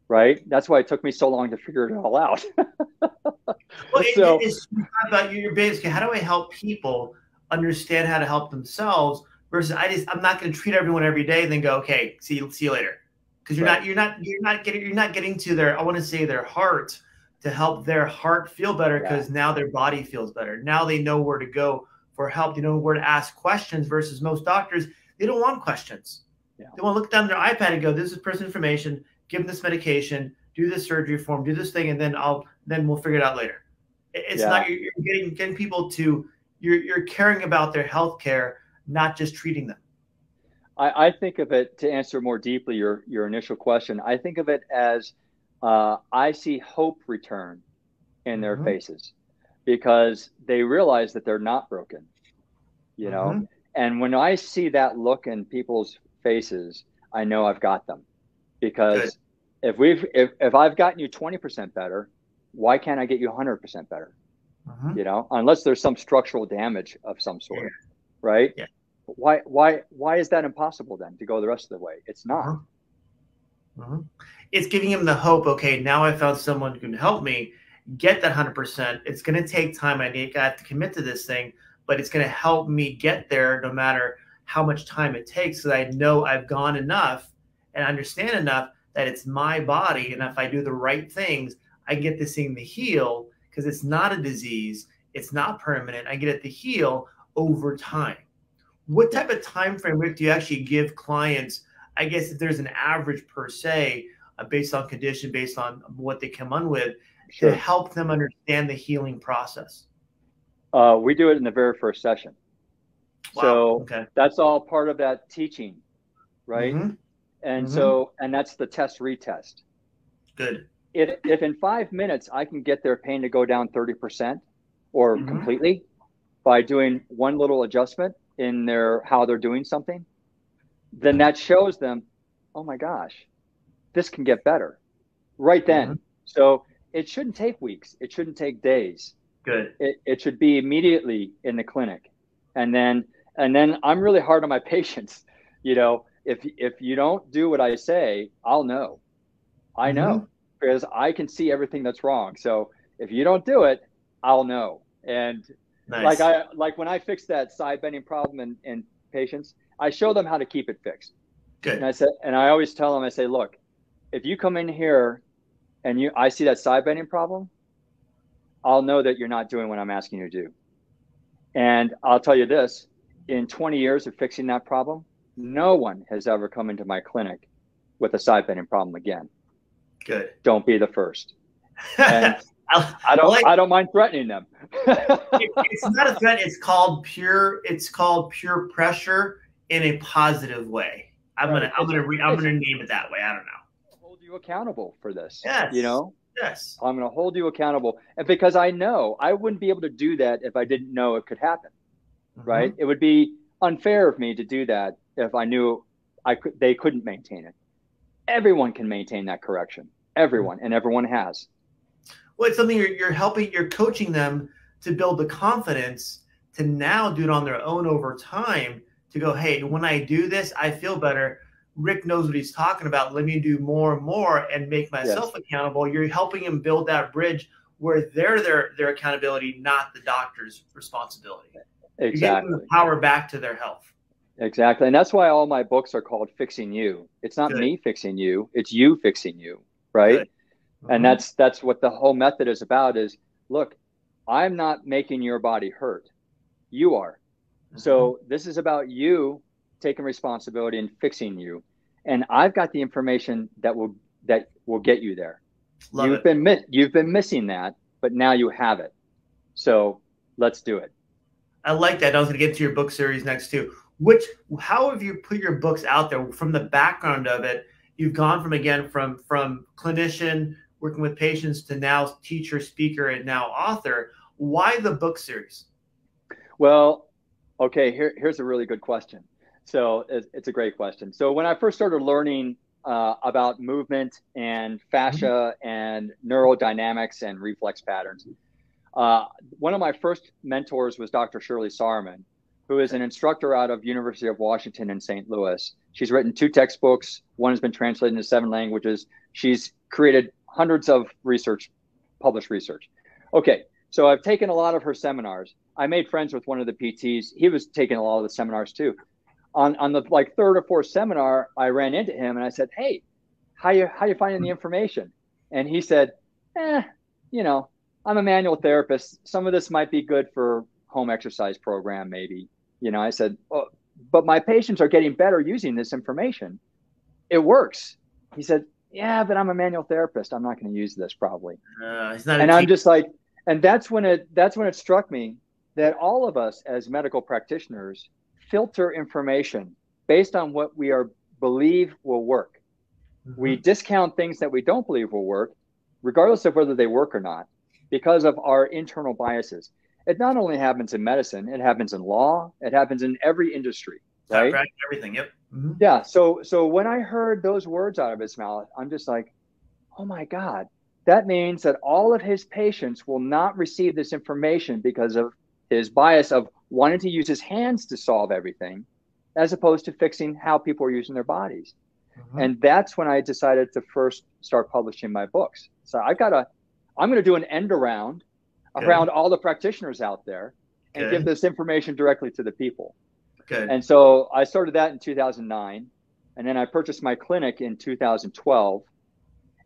Right. That's why it took me so long to figure it all out. well, so, it, it's about you. are basically, how do I help people understand how to help themselves versus I just, I'm not going to treat everyone every day and then go, okay, see you, see you later because you're right. not you're not you're not getting you're not getting to their I want to say their heart to help their heart feel better because yeah. now their body feels better. Now they know where to go for help. They know where to ask questions versus most doctors they don't want questions. Yeah. They want to look down their iPad and go, "This is person information. Give them this medication. Do this surgery for them. Do this thing, and then I'll then we'll figure it out later." It's yeah. not you're, getting getting people to you're you're caring about their health care, not just treating them. I, I, think of it to answer more deeply your your initial question. I think of it as uh, I see hope return in their mm-hmm. faces because they realize that they're not broken, you know. Mm-hmm. And when I see that look in people's faces, I know I've got them because Good. If we've if, if I've gotten you twenty percent better, why can't I get you hundred percent better? Mm-hmm. You know, unless there's some structural damage of some sort, yeah. right? Yeah why why why is that impossible then to go the rest of the way? It's not. Uh-huh. Uh-huh. It's giving him the hope. Okay, now I found someone who can help me get that hundred percent. It's going to take time. I need I have to commit to this thing, but it's going to help me get there, no matter how much time it takes. So that I know I've gone enough and understand enough that it's my body, and if I do the right things, I get this thing to heal because it's not a disease. It's not permanent. I get it to heal over time what type of time frame do you actually give clients i guess if there's an average per se uh, based on condition based on what they come on with sure. to help them understand the healing process uh, we do it in the very first session wow. so okay. that's all part of that teaching right mm-hmm. And mm-hmm. so and that's the test retest good if, if in five minutes i can get their pain to go down 30% or mm-hmm. completely by doing one little adjustment in their how they're doing something then that shows them, oh my gosh, this can get better right then. Mm-hmm. So it shouldn't take weeks. It shouldn't take days. Good. It, it should be immediately in the clinic. And then, and then I'm really hard on my patients. You know, if, if you don't do what I say, I'll know. I mm-hmm. know because I can see everything that's wrong. So if you don't do it, I'll know. And nice. like I, like when I fix that side bending problem in, in patients, I show them how to keep it fixed. Good. And I said, and I always tell them, I say, look, if you come in here and you, I see that side bending problem, I'll know that you're not doing what I'm asking you to do. And I'll tell you this: in 20 years of fixing that problem, no one has ever come into my clinic with a side bending problem again. Good. Don't be the first. And I don't. Like, I don't mind threatening them. it, it's not a threat. It's called pure. It's called pure pressure in a positive way. I'm right. gonna. I'm gonna. Re, I'm gonna name it that way. I don't know. Hold you accountable for this. Yes. You know. Yes. I'm gonna hold you accountable, and because I know I wouldn't be able to do that if I didn't know it could happen. Mm-hmm. Right. It would be unfair of me to do that if I knew I could. They couldn't maintain it. Everyone can maintain that correction. Everyone, and everyone has well, it's something you're, you're helping, you're coaching them to build the confidence to now do it on their own over time to go, hey, when I do this, I feel better. Rick knows what he's talking about. Let me do more and more and make myself yes. accountable. You're helping him build that bridge where they're their their accountability, not the doctor's responsibility. Exactly. the power back to their health. Exactly. And that's why all my books are called Fixing You. It's not Good. me fixing you, it's you fixing you, right? And mm-hmm. that's that's what the whole method is about is look i'm not making your body hurt you are mm-hmm. so this is about you taking responsibility and fixing you and i've got the information that will that will get you there Love you've it. been you've been missing that but now you have it so let's do it i like that i was going to get to your book series next too which how have you put your books out there from the background of it you've gone from again from from clinician working with patients to now teacher, speaker, and now author. Why the book series? Well, okay, here, here's a really good question. So it's, it's, a great question. So when I first started learning uh, about movement and fascia mm-hmm. and neurodynamics and reflex patterns, uh, one of my first mentors was Dr. Shirley Sahrmann, who is an instructor out of University of Washington in St. Louis. She's written two textbooks. One has been translated into seven languages. She's created hundreds of research, published research. Okay, so I've taken a lot of her seminars. I made friends with one of the PTs. He was taking a lot of the seminars too. On on the like third or fourth seminar, I ran into him and I said, "Hey, how you how you finding the information?" And he said, "Eh, you know, I'm a manual therapist. Some of this might be good for home exercise program, maybe." You know, I said, "Oh, but my patients are getting better using this information. It works." He said, yeah, but I'm a manual therapist. I'm not going to use this probably. Uh, and I'm just like, and that's when it that's when it struck me that all of us as medical practitioners filter information based on what we are believe will work. Mm-hmm. We discount things that we don't believe will work, regardless of whether they work or not, because of our internal biases. It not only happens in medicine, it happens in law, it happens in every industry, right? Everything. Yep. Mm-hmm. Yeah. So so when I heard those words out of his mouth, I'm just like, oh my God. That means that all of his patients will not receive this information because of his bias of wanting to use his hands to solve everything, as opposed to fixing how people are using their bodies. Mm-hmm. And that's when I decided to first start publishing my books. So I've got a, I'm going to do an end around Good. around all the practitioners out there and Good. give this information directly to the people. Good. And so I started that in 2009. And then I purchased my clinic in 2012.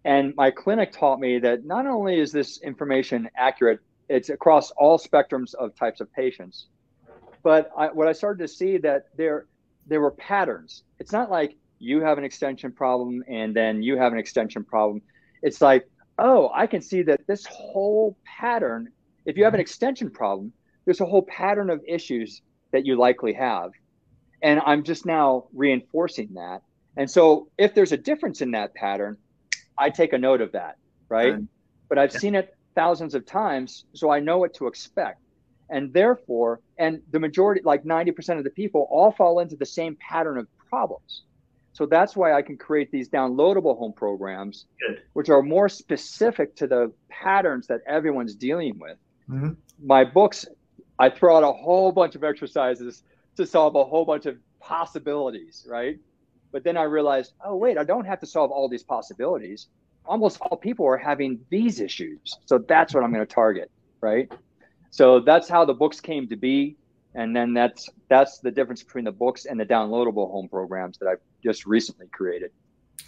And my clinic taught me that not only is this information accurate, it's across all spectrums of types of patients. But I, what I started to see that there there were patterns. It's not like you have an extension problem and then you have an extension problem. It's like, oh, I can see that this whole pattern, if you have an extension problem, there's a whole pattern of issues that you likely have. And I'm just now reinforcing that. And so if there's a difference in that pattern, I take a note of that, right? But I've yeah. seen it thousands of times, so I know what to expect. And therefore, and the majority, like 90% of the people, all fall into the same pattern of problems. So that's why I can create these downloadable home programs, Good. which are more specific to the patterns that everyone's dealing with. Mm-hmm. My books, I throw out a whole bunch of exercises to solve a whole bunch of possibilities, right? But then I realized, oh, wait, I don't have to solve all these possibilities. Almost all people are having these issues. So that's what I'm going to target, right? So that's how the books came to be and then that's that's the difference between the books and the downloadable home programs that I've just recently created.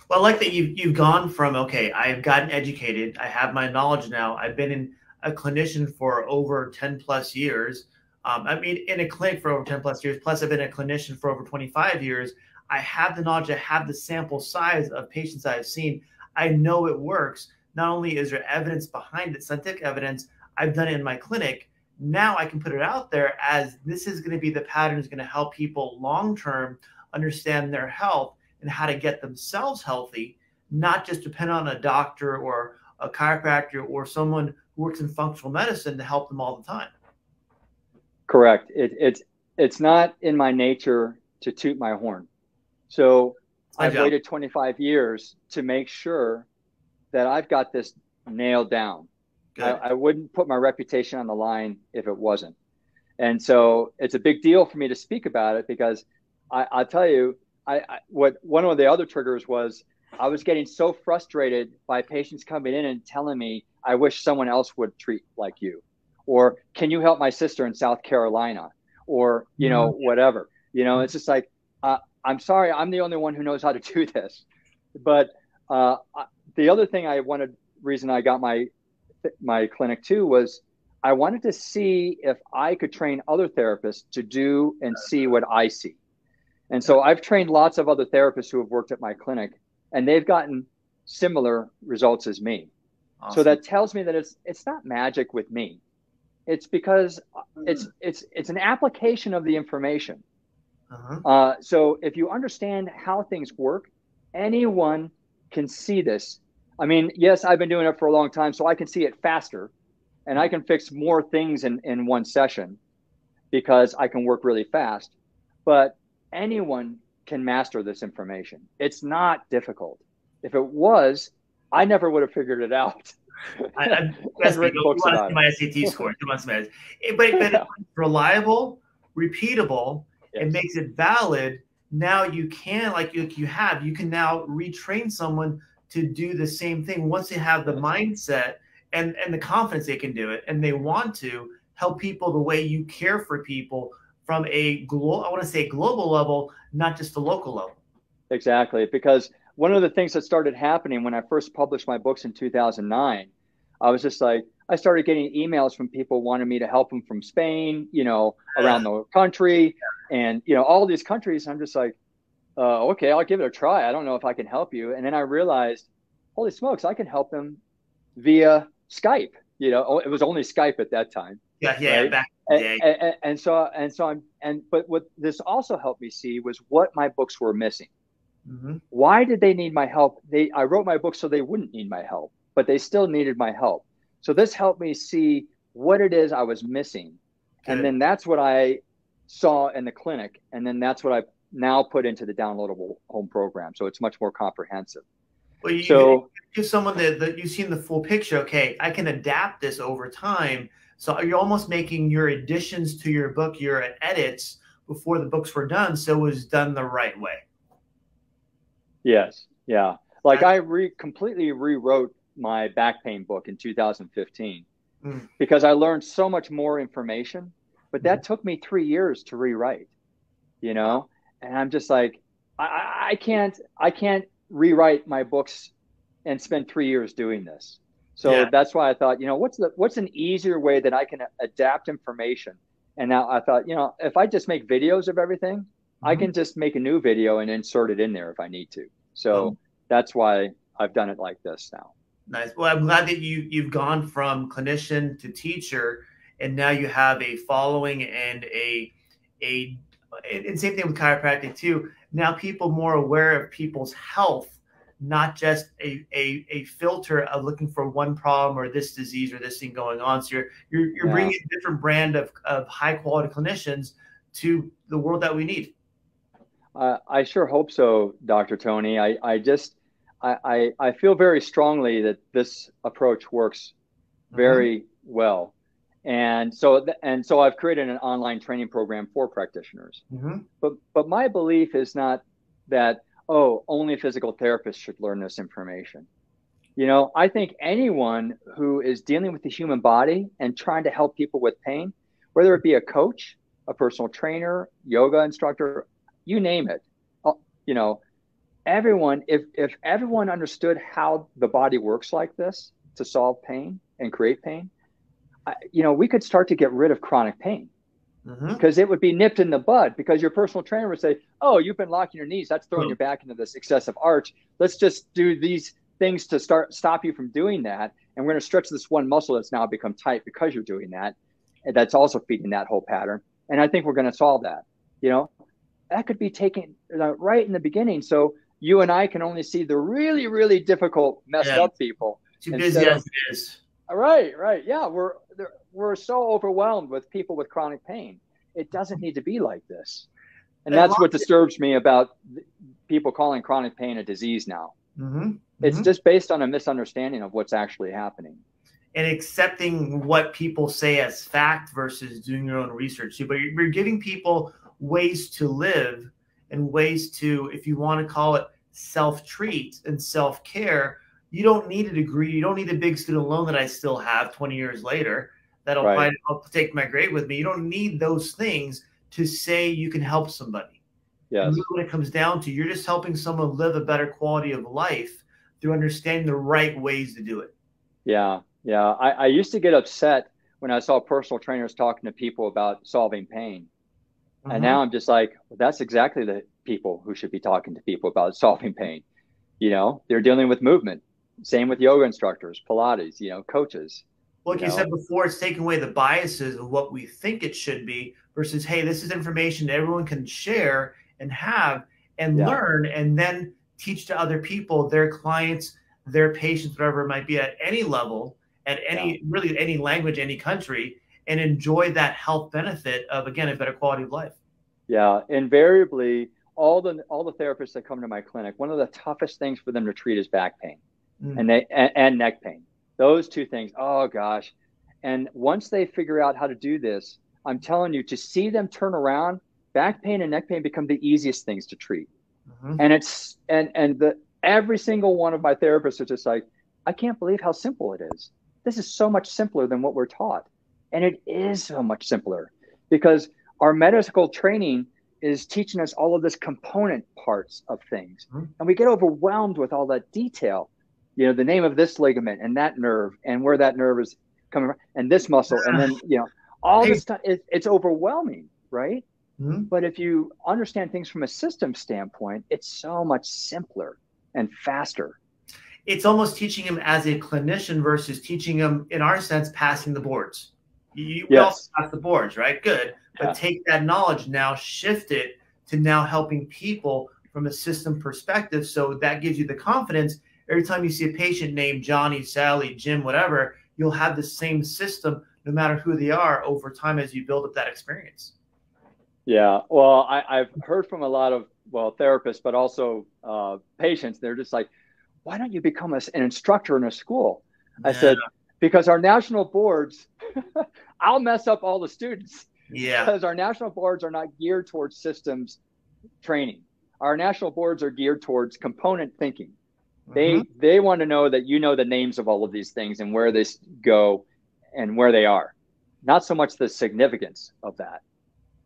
Well, I like that you've you've gone from okay, I've gotten educated, I have my knowledge now. I've been in a clinician for over ten plus years. Um, I mean, in a clinic for over ten plus years. Plus, I've been a clinician for over twenty five years. I have the knowledge. I have the sample size of patients I've seen. I know it works. Not only is there evidence behind it, scientific evidence. I've done it in my clinic now I can put it out there as this is going to be the pattern is going to help people long term understand their health and how to get themselves healthy, not just depend on a doctor or a chiropractor or someone who works in functional medicine to help them all the time. Correct. It, it's it's not in my nature to toot my horn. So I've waited 25 years to make sure that I've got this nailed down. I, I, wouldn't put my reputation on the line if it wasn't. And so it's a big deal for me to speak about it because I, will tell you, I, I, what one of the other triggers was I was getting so frustrated by patients coming in and telling me, I wish someone else would treat like you, or can you help my sister in South Carolina, or you know mm-hmm. whatever. You know, it's just like uh, I'm sorry, I'm the only one who knows how to do this. But uh, the other thing I wanted, reason I got my my clinic too was I wanted to see if I could train other therapists to do and see what I see. And so I've trained lots of other therapists who have worked at my clinic and they've gotten similar results as me. Awesome. So that tells me that it's it's not magic with me. It's because it's it's it's an application of the information. Uh-huh. Uh, so if you understand how things work, anyone can see this I mean, yes, I've been doing it for a long time, so I can see it faster and I can fix more things in, in one session because I can work really fast. But anyone can master this information. It's not difficult. If it was, I never would have figured it out. I, I, that's me, you want to see my SAT score. You want but, but it's reliable, repeatable, yes. it makes it valid. Now you can, like you, you have, you can now retrain someone to do the same thing once they have the mindset and and the confidence they can do it and they want to help people the way you care for people from a global I want to say global level not just the local level exactly because one of the things that started happening when I first published my books in 2009 I was just like I started getting emails from people wanting me to help them from Spain you know around the country and you know all these countries I'm just like uh, okay, I'll give it a try. I don't know if I can help you. And then I realized, holy smokes, I can help them via Skype. You know, it was only Skype at that time. Yeah, yeah, right? back and, and, and, so and so I'm and but what this also helped me see was what my books were missing. Mm-hmm. Why did they need my help? They I wrote my book so they wouldn't need my help, but they still needed my help. So this helped me see what it is I was missing, and then that's what I saw in the clinic, and then that's what I now put into the downloadable home program. So it's much more comprehensive. Well, you, so give someone that, that you've seen the full picture. Okay, I can adapt this over time. So you're almost making your additions to your book, your edits before the books were done. So it was done the right way. Yes. Yeah. Like I re completely rewrote my back pain book in 2015 mm. because I learned so much more information, but that mm. took me three years to rewrite, you know? and I'm just like, I, I can't, I can't rewrite my books and spend three years doing this. So yeah. that's why I thought, you know, what's the what's an easier way that I can adapt information? And now I thought, you know, if I just make videos of everything, mm-hmm. I can just make a new video and insert it in there if I need to. So mm-hmm. that's why I've done it like this now. Nice. Well, I'm glad that you you've gone from clinician to teacher, and now you have a following and a a and same thing with chiropractic too. Now people more aware of people's health, not just a, a, a filter of looking for one problem or this disease or this thing going on. So you're you're, you're yeah. bringing a different brand of, of high quality clinicians to the world that we need. I, I sure hope so, Dr. Tony. I, I just I, I, I feel very strongly that this approach works very mm-hmm. well. And so and so I've created an online training program for practitioners. Mm-hmm. But but my belief is not that oh only physical therapists should learn this information. You know, I think anyone who is dealing with the human body and trying to help people with pain, whether it be a coach, a personal trainer, yoga instructor, you name it. Uh, you know, everyone, if, if everyone understood how the body works like this to solve pain and create pain, I, you know, we could start to get rid of chronic pain because mm-hmm. it would be nipped in the bud because your personal trainer would say, Oh, you've been locking your knees. That's throwing mm-hmm. your back into this excessive arch. Let's just do these things to start stop you from doing that. And we're going to stretch this one muscle that's now become tight because you're doing that. And that's also feeding that whole pattern. And I think we're going to solve that. You know, that could be taken uh, right in the beginning. So you and I can only see the really, really difficult, messed yeah. up people. Too busy as it is. Right, right. Yeah, we're we're so overwhelmed with people with chronic pain. It doesn't need to be like this. And that's what disturbs me about people calling chronic pain a disease now. Mm-hmm. It's mm-hmm. just based on a misunderstanding of what's actually happening. And accepting what people say as fact versus doing your own research. But you're giving people ways to live and ways to, if you want to call it self treat and self care, you don't need a degree. You don't need a big student loan that I still have 20 years later that'll right. help take my grade with me. You don't need those things to say you can help somebody. Yes. when it comes down to, you're just helping someone live a better quality of life through understanding the right ways to do it. Yeah. Yeah. I, I used to get upset when I saw personal trainers talking to people about solving pain. Mm-hmm. And now I'm just like, well, that's exactly the people who should be talking to people about solving pain. You know, they're dealing with movement. Same with yoga instructors, Pilates, you know, coaches. Like you, you said before, it's taking away the biases of what we think it should be versus, hey, this is information that everyone can share and have and yeah. learn and then teach to other people, their clients, their patients, whatever it might be at any level, at any yeah. really any language, any country, and enjoy that health benefit of again a better quality of life. Yeah, invariably, all the all the therapists that come to my clinic, one of the toughest things for them to treat is back pain, mm. and they and, and neck pain. Those two things. Oh gosh, and once they figure out how to do this, I'm telling you, to see them turn around, back pain and neck pain become the easiest things to treat. Mm-hmm. And it's and and the every single one of my therapists are just like, I can't believe how simple it is. This is so much simpler than what we're taught. And it is so much simpler because our medical training is teaching us all of this component parts of things. Mm-hmm. And we get overwhelmed with all that detail. You know, the name of this ligament and that nerve and where that nerve is coming from and this muscle. And then, you know, all this stuff, it, it's overwhelming, right? Mm-hmm. But if you understand things from a system standpoint, it's so much simpler and faster. It's almost teaching him as a clinician versus teaching him, in our sense, passing the boards. You yes. also pass the boards, right? Good. But yeah. take that knowledge now, shift it to now helping people from a system perspective. So that gives you the confidence. Every time you see a patient named Johnny, Sally, Jim, whatever, you'll have the same system no matter who they are over time as you build up that experience. Yeah. Well, I, have heard from a lot of, well, therapists, but also uh, patients. They're just like, why don't you become a, an instructor in a school? I said, because our national boards, I'll mess up all the students. Yeah. Because our national boards are not geared towards systems training. Our national boards are geared towards component thinking. They mm-hmm. they want to know that you know the names of all of these things and where they go and where they are. Not so much the significance of that.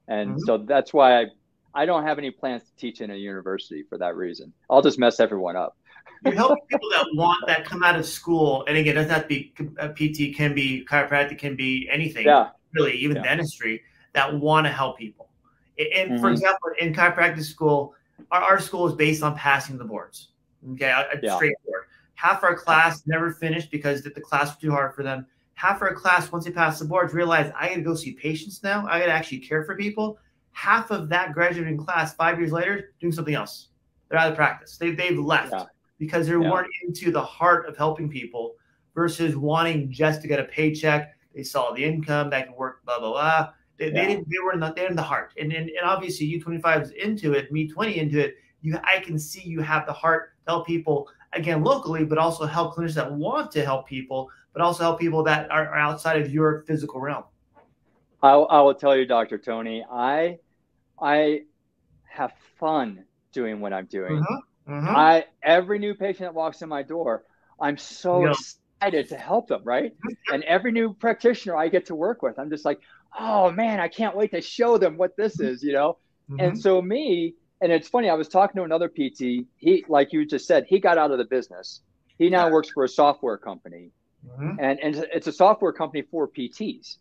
And mm-hmm. so that's why I I don't have any plans to teach in a university for that reason. I'll just mess everyone up you help people that want that come out of school, and again, doesn't have to be a PT, can be chiropractic, can be anything. Yeah. Really, even yeah. dentistry that want to help people. And mm-hmm. for example, in chiropractic school, our, our school is based on passing the boards. Okay, yeah. straightforward. Half our class never finished because the, the class was too hard for them. Half our class, once they pass the boards, realized I got to go see patients now. I got to actually care for people. Half of that graduating class, five years later, doing something else. They're out of practice. They, they've left. Yeah because they yeah. weren't into the heart of helping people versus wanting just to get a paycheck. They saw the income that can work, blah, blah, blah. They, yeah. they didn't. They were in the they're in the heart, and and, and obviously you twenty five is into it, me twenty into it. You, I can see you have the heart to help people again locally, but also help clinicians that want to help people, but also help people that are, are outside of your physical realm. I, I will tell you, Dr. Tony, I I have fun doing what I'm doing. Mm-hmm. Mm-hmm. I every new patient that walks in my door, I'm so yeah. excited to help them, right? Mm-hmm. And every new practitioner I get to work with, I'm just like, oh man, I can't wait to show them what this is, you know. And mm-hmm. so me, and it's funny, I was talking to another PT. He, like you just said, he got out of the business. He now works for a software company, mm-hmm. and and it's a software company for PTs.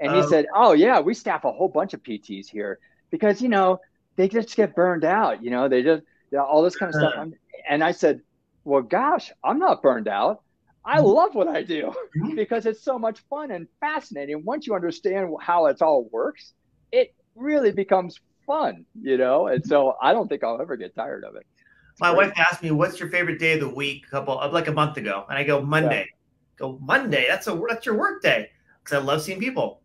And he um, said, "Oh yeah, we staff a whole bunch of PTs here because you know they just get burned out. You know, they just all this kind of stuff." Uh, and I said, "Well, gosh, I'm not burned out. I mm-hmm. love what I do mm-hmm. because it's so much fun and fascinating. Once you understand how it all works, it really becomes fun, you know. And so I don't think I'll ever get tired of it." It's My great. wife asked me, "What's your favorite day of the week?" A couple of like a month ago, and I go Monday. Yeah. Go Monday. That's a that's your work day because I love seeing people.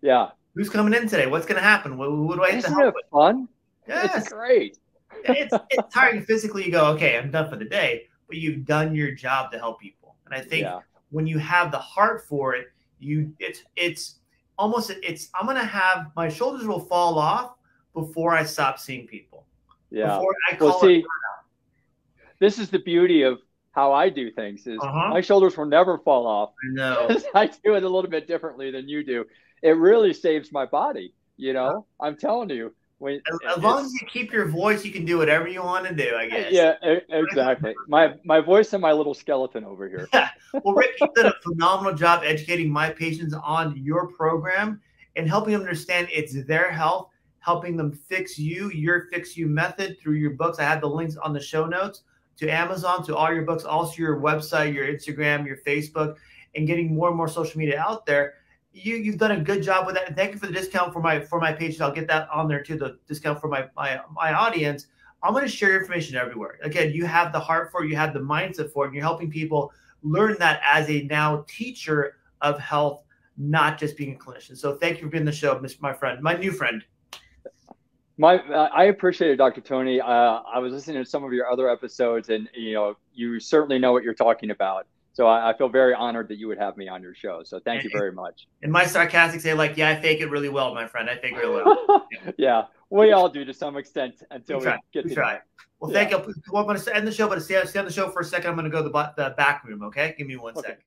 Yeah. Who's coming in today? What's going to happen? What, what, do I have Isn't to help it with? fun? Yes. It's great. it's, it's tiring physically. You go, okay, I'm done for the day, but you've done your job to help people. And I think yeah. when you have the heart for it, you it's it's almost it's I'm gonna have my shoulders will fall off before I stop seeing people. Yeah. Before I call well, see, this is the beauty of how I do things is uh-huh. my shoulders will never fall off. No, I do it a little bit differently than you do. It really saves my body. You know, I'm telling you. When, as, as long as you keep your voice, you can do whatever you want to do. I guess. Yeah, exactly. my my voice and my little skeleton over here. well, Rick, you did a phenomenal job educating my patients on your program and helping them understand it's their health, helping them fix you, your fix you method through your books. I have the links on the show notes to Amazon, to all your books, also your website, your Instagram, your Facebook, and getting more and more social media out there. You you've done a good job with that. And thank you for the discount for my for my page. I'll get that on there too. The discount for my my my audience. I'm going to share your information everywhere. Again, you have the heart for it, you have the mindset for it, and you're helping people learn that as a now teacher of health, not just being a clinician. So thank you for being the show, my friend, my new friend. My, I appreciate it, Dr. Tony. Uh, I was listening to some of your other episodes, and you know, you certainly know what you're talking about. So I, I feel very honored that you would have me on your show. So thank and, you very much. And my sarcastic say, like, yeah, I fake it really well, my friend. I fake it really well. yeah. yeah, we all do to some extent until we, we get we to try. Well, thank you. Well, I'm going to end the show, but stay, stay on the show for a second. I'm going to go to the, the back room. Okay, give me one okay. second.